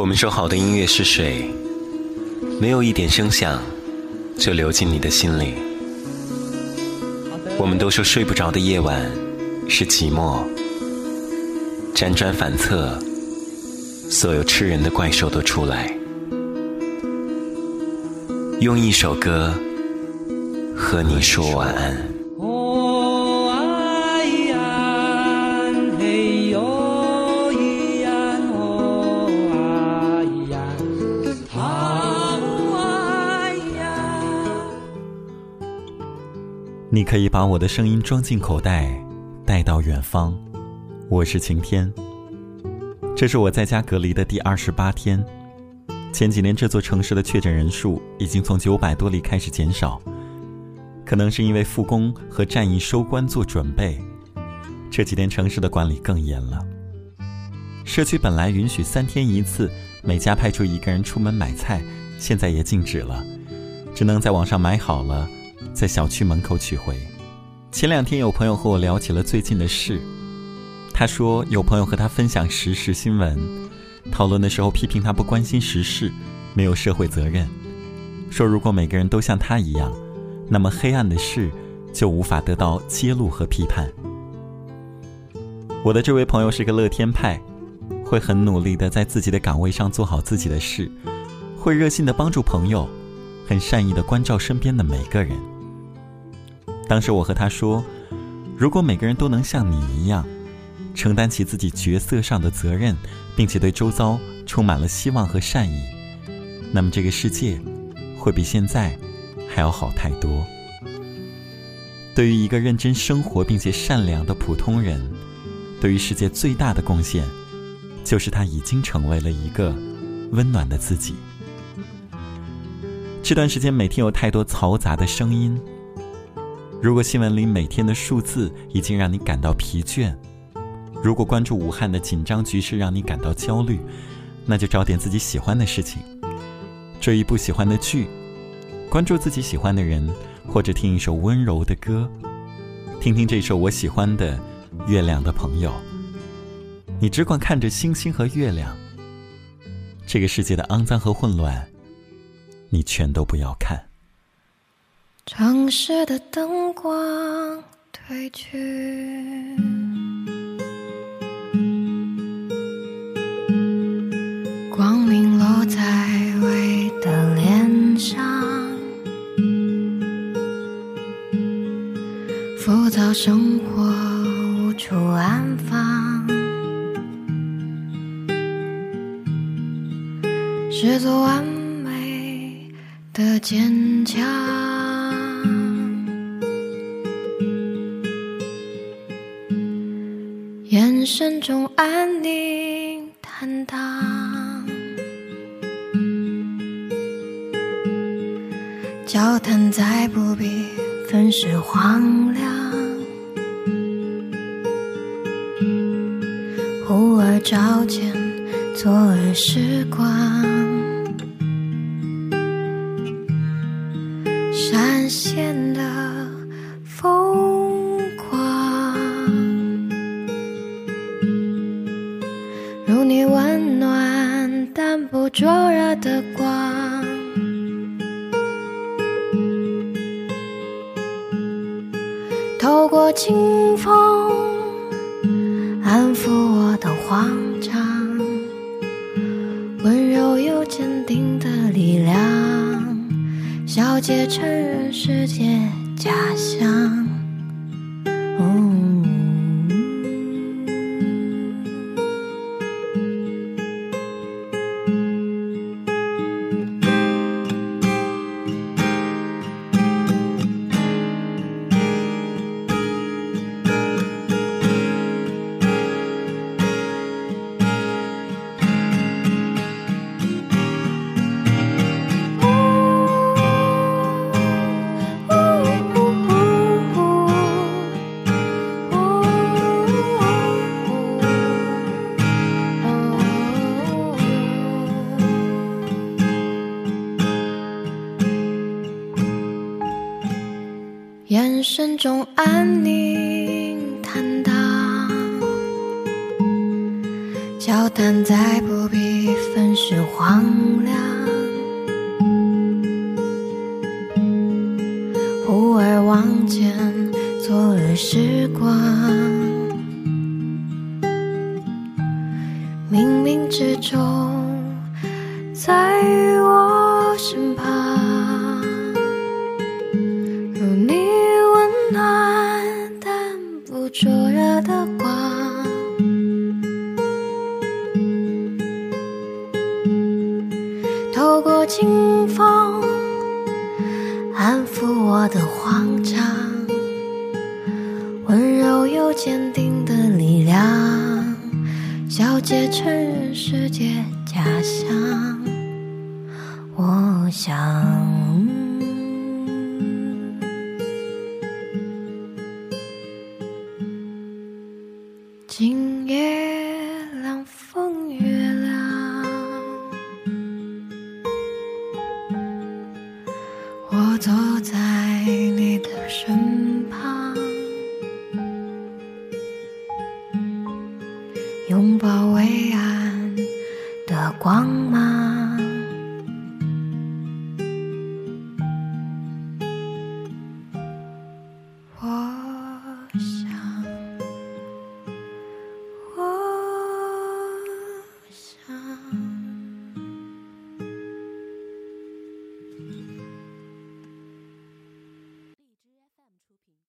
我们说好的音乐是水，没有一点声响就流进你的心里。我们都说睡不着的夜晚是寂寞，辗转反侧，所有吃人的怪兽都出来，用一首歌和你说晚安。你可以把我的声音装进口袋，带到远方。我是晴天。这是我在家隔离的第二十八天。前几年这座城市的确诊人数已经从九百多例开始减少，可能是因为复工和战役收官做准备。这几天城市的管理更严了。社区本来允许三天一次，每家派出一个人出门买菜，现在也禁止了，只能在网上买好了。在小区门口取回。前两天有朋友和我聊起了最近的事，他说有朋友和他分享时事新闻，讨论的时候批评他不关心时事，没有社会责任，说如果每个人都像他一样，那么黑暗的事就无法得到揭露和批判。我的这位朋友是个乐天派，会很努力的在自己的岗位上做好自己的事，会热心的帮助朋友，很善意的关照身边的每个人。当时我和他说：“如果每个人都能像你一样，承担起自己角色上的责任，并且对周遭充满了希望和善意，那么这个世界会比现在还要好太多。”对于一个认真生活并且善良的普通人，对于世界最大的贡献，就是他已经成为了一个温暖的自己。这段时间每天有太多嘈杂的声音。如果新闻里每天的数字已经让你感到疲倦，如果关注武汉的紧张局势让你感到焦虑，那就找点自己喜欢的事情，追一部喜欢的剧，关注自己喜欢的人，或者听一首温柔的歌，听听这首我喜欢的《月亮的朋友》。你只管看着星星和月亮，这个世界的肮脏和混乱，你全都不要看。城市的灯光褪去，光明落在微的脸上，浮躁生活无处安放，是座完美的坚强。眼神中安宁坦荡，交谈再不必粉饰荒凉，忽而照见昨日时光，闪现有你温暖但不灼热的光，透过清风，安抚我的慌张，温柔又坚定的力量，小姐承认世界假象。眼神中安宁坦荡，笑谈再不必分饰荒凉，忽而望见昨日时光，冥冥之中淡淡不灼热的光。透过清风，安抚我的慌张，温柔又坚定的力量，小姐承认世界假象。我想，我坐在你的身旁，拥抱微暗的光芒。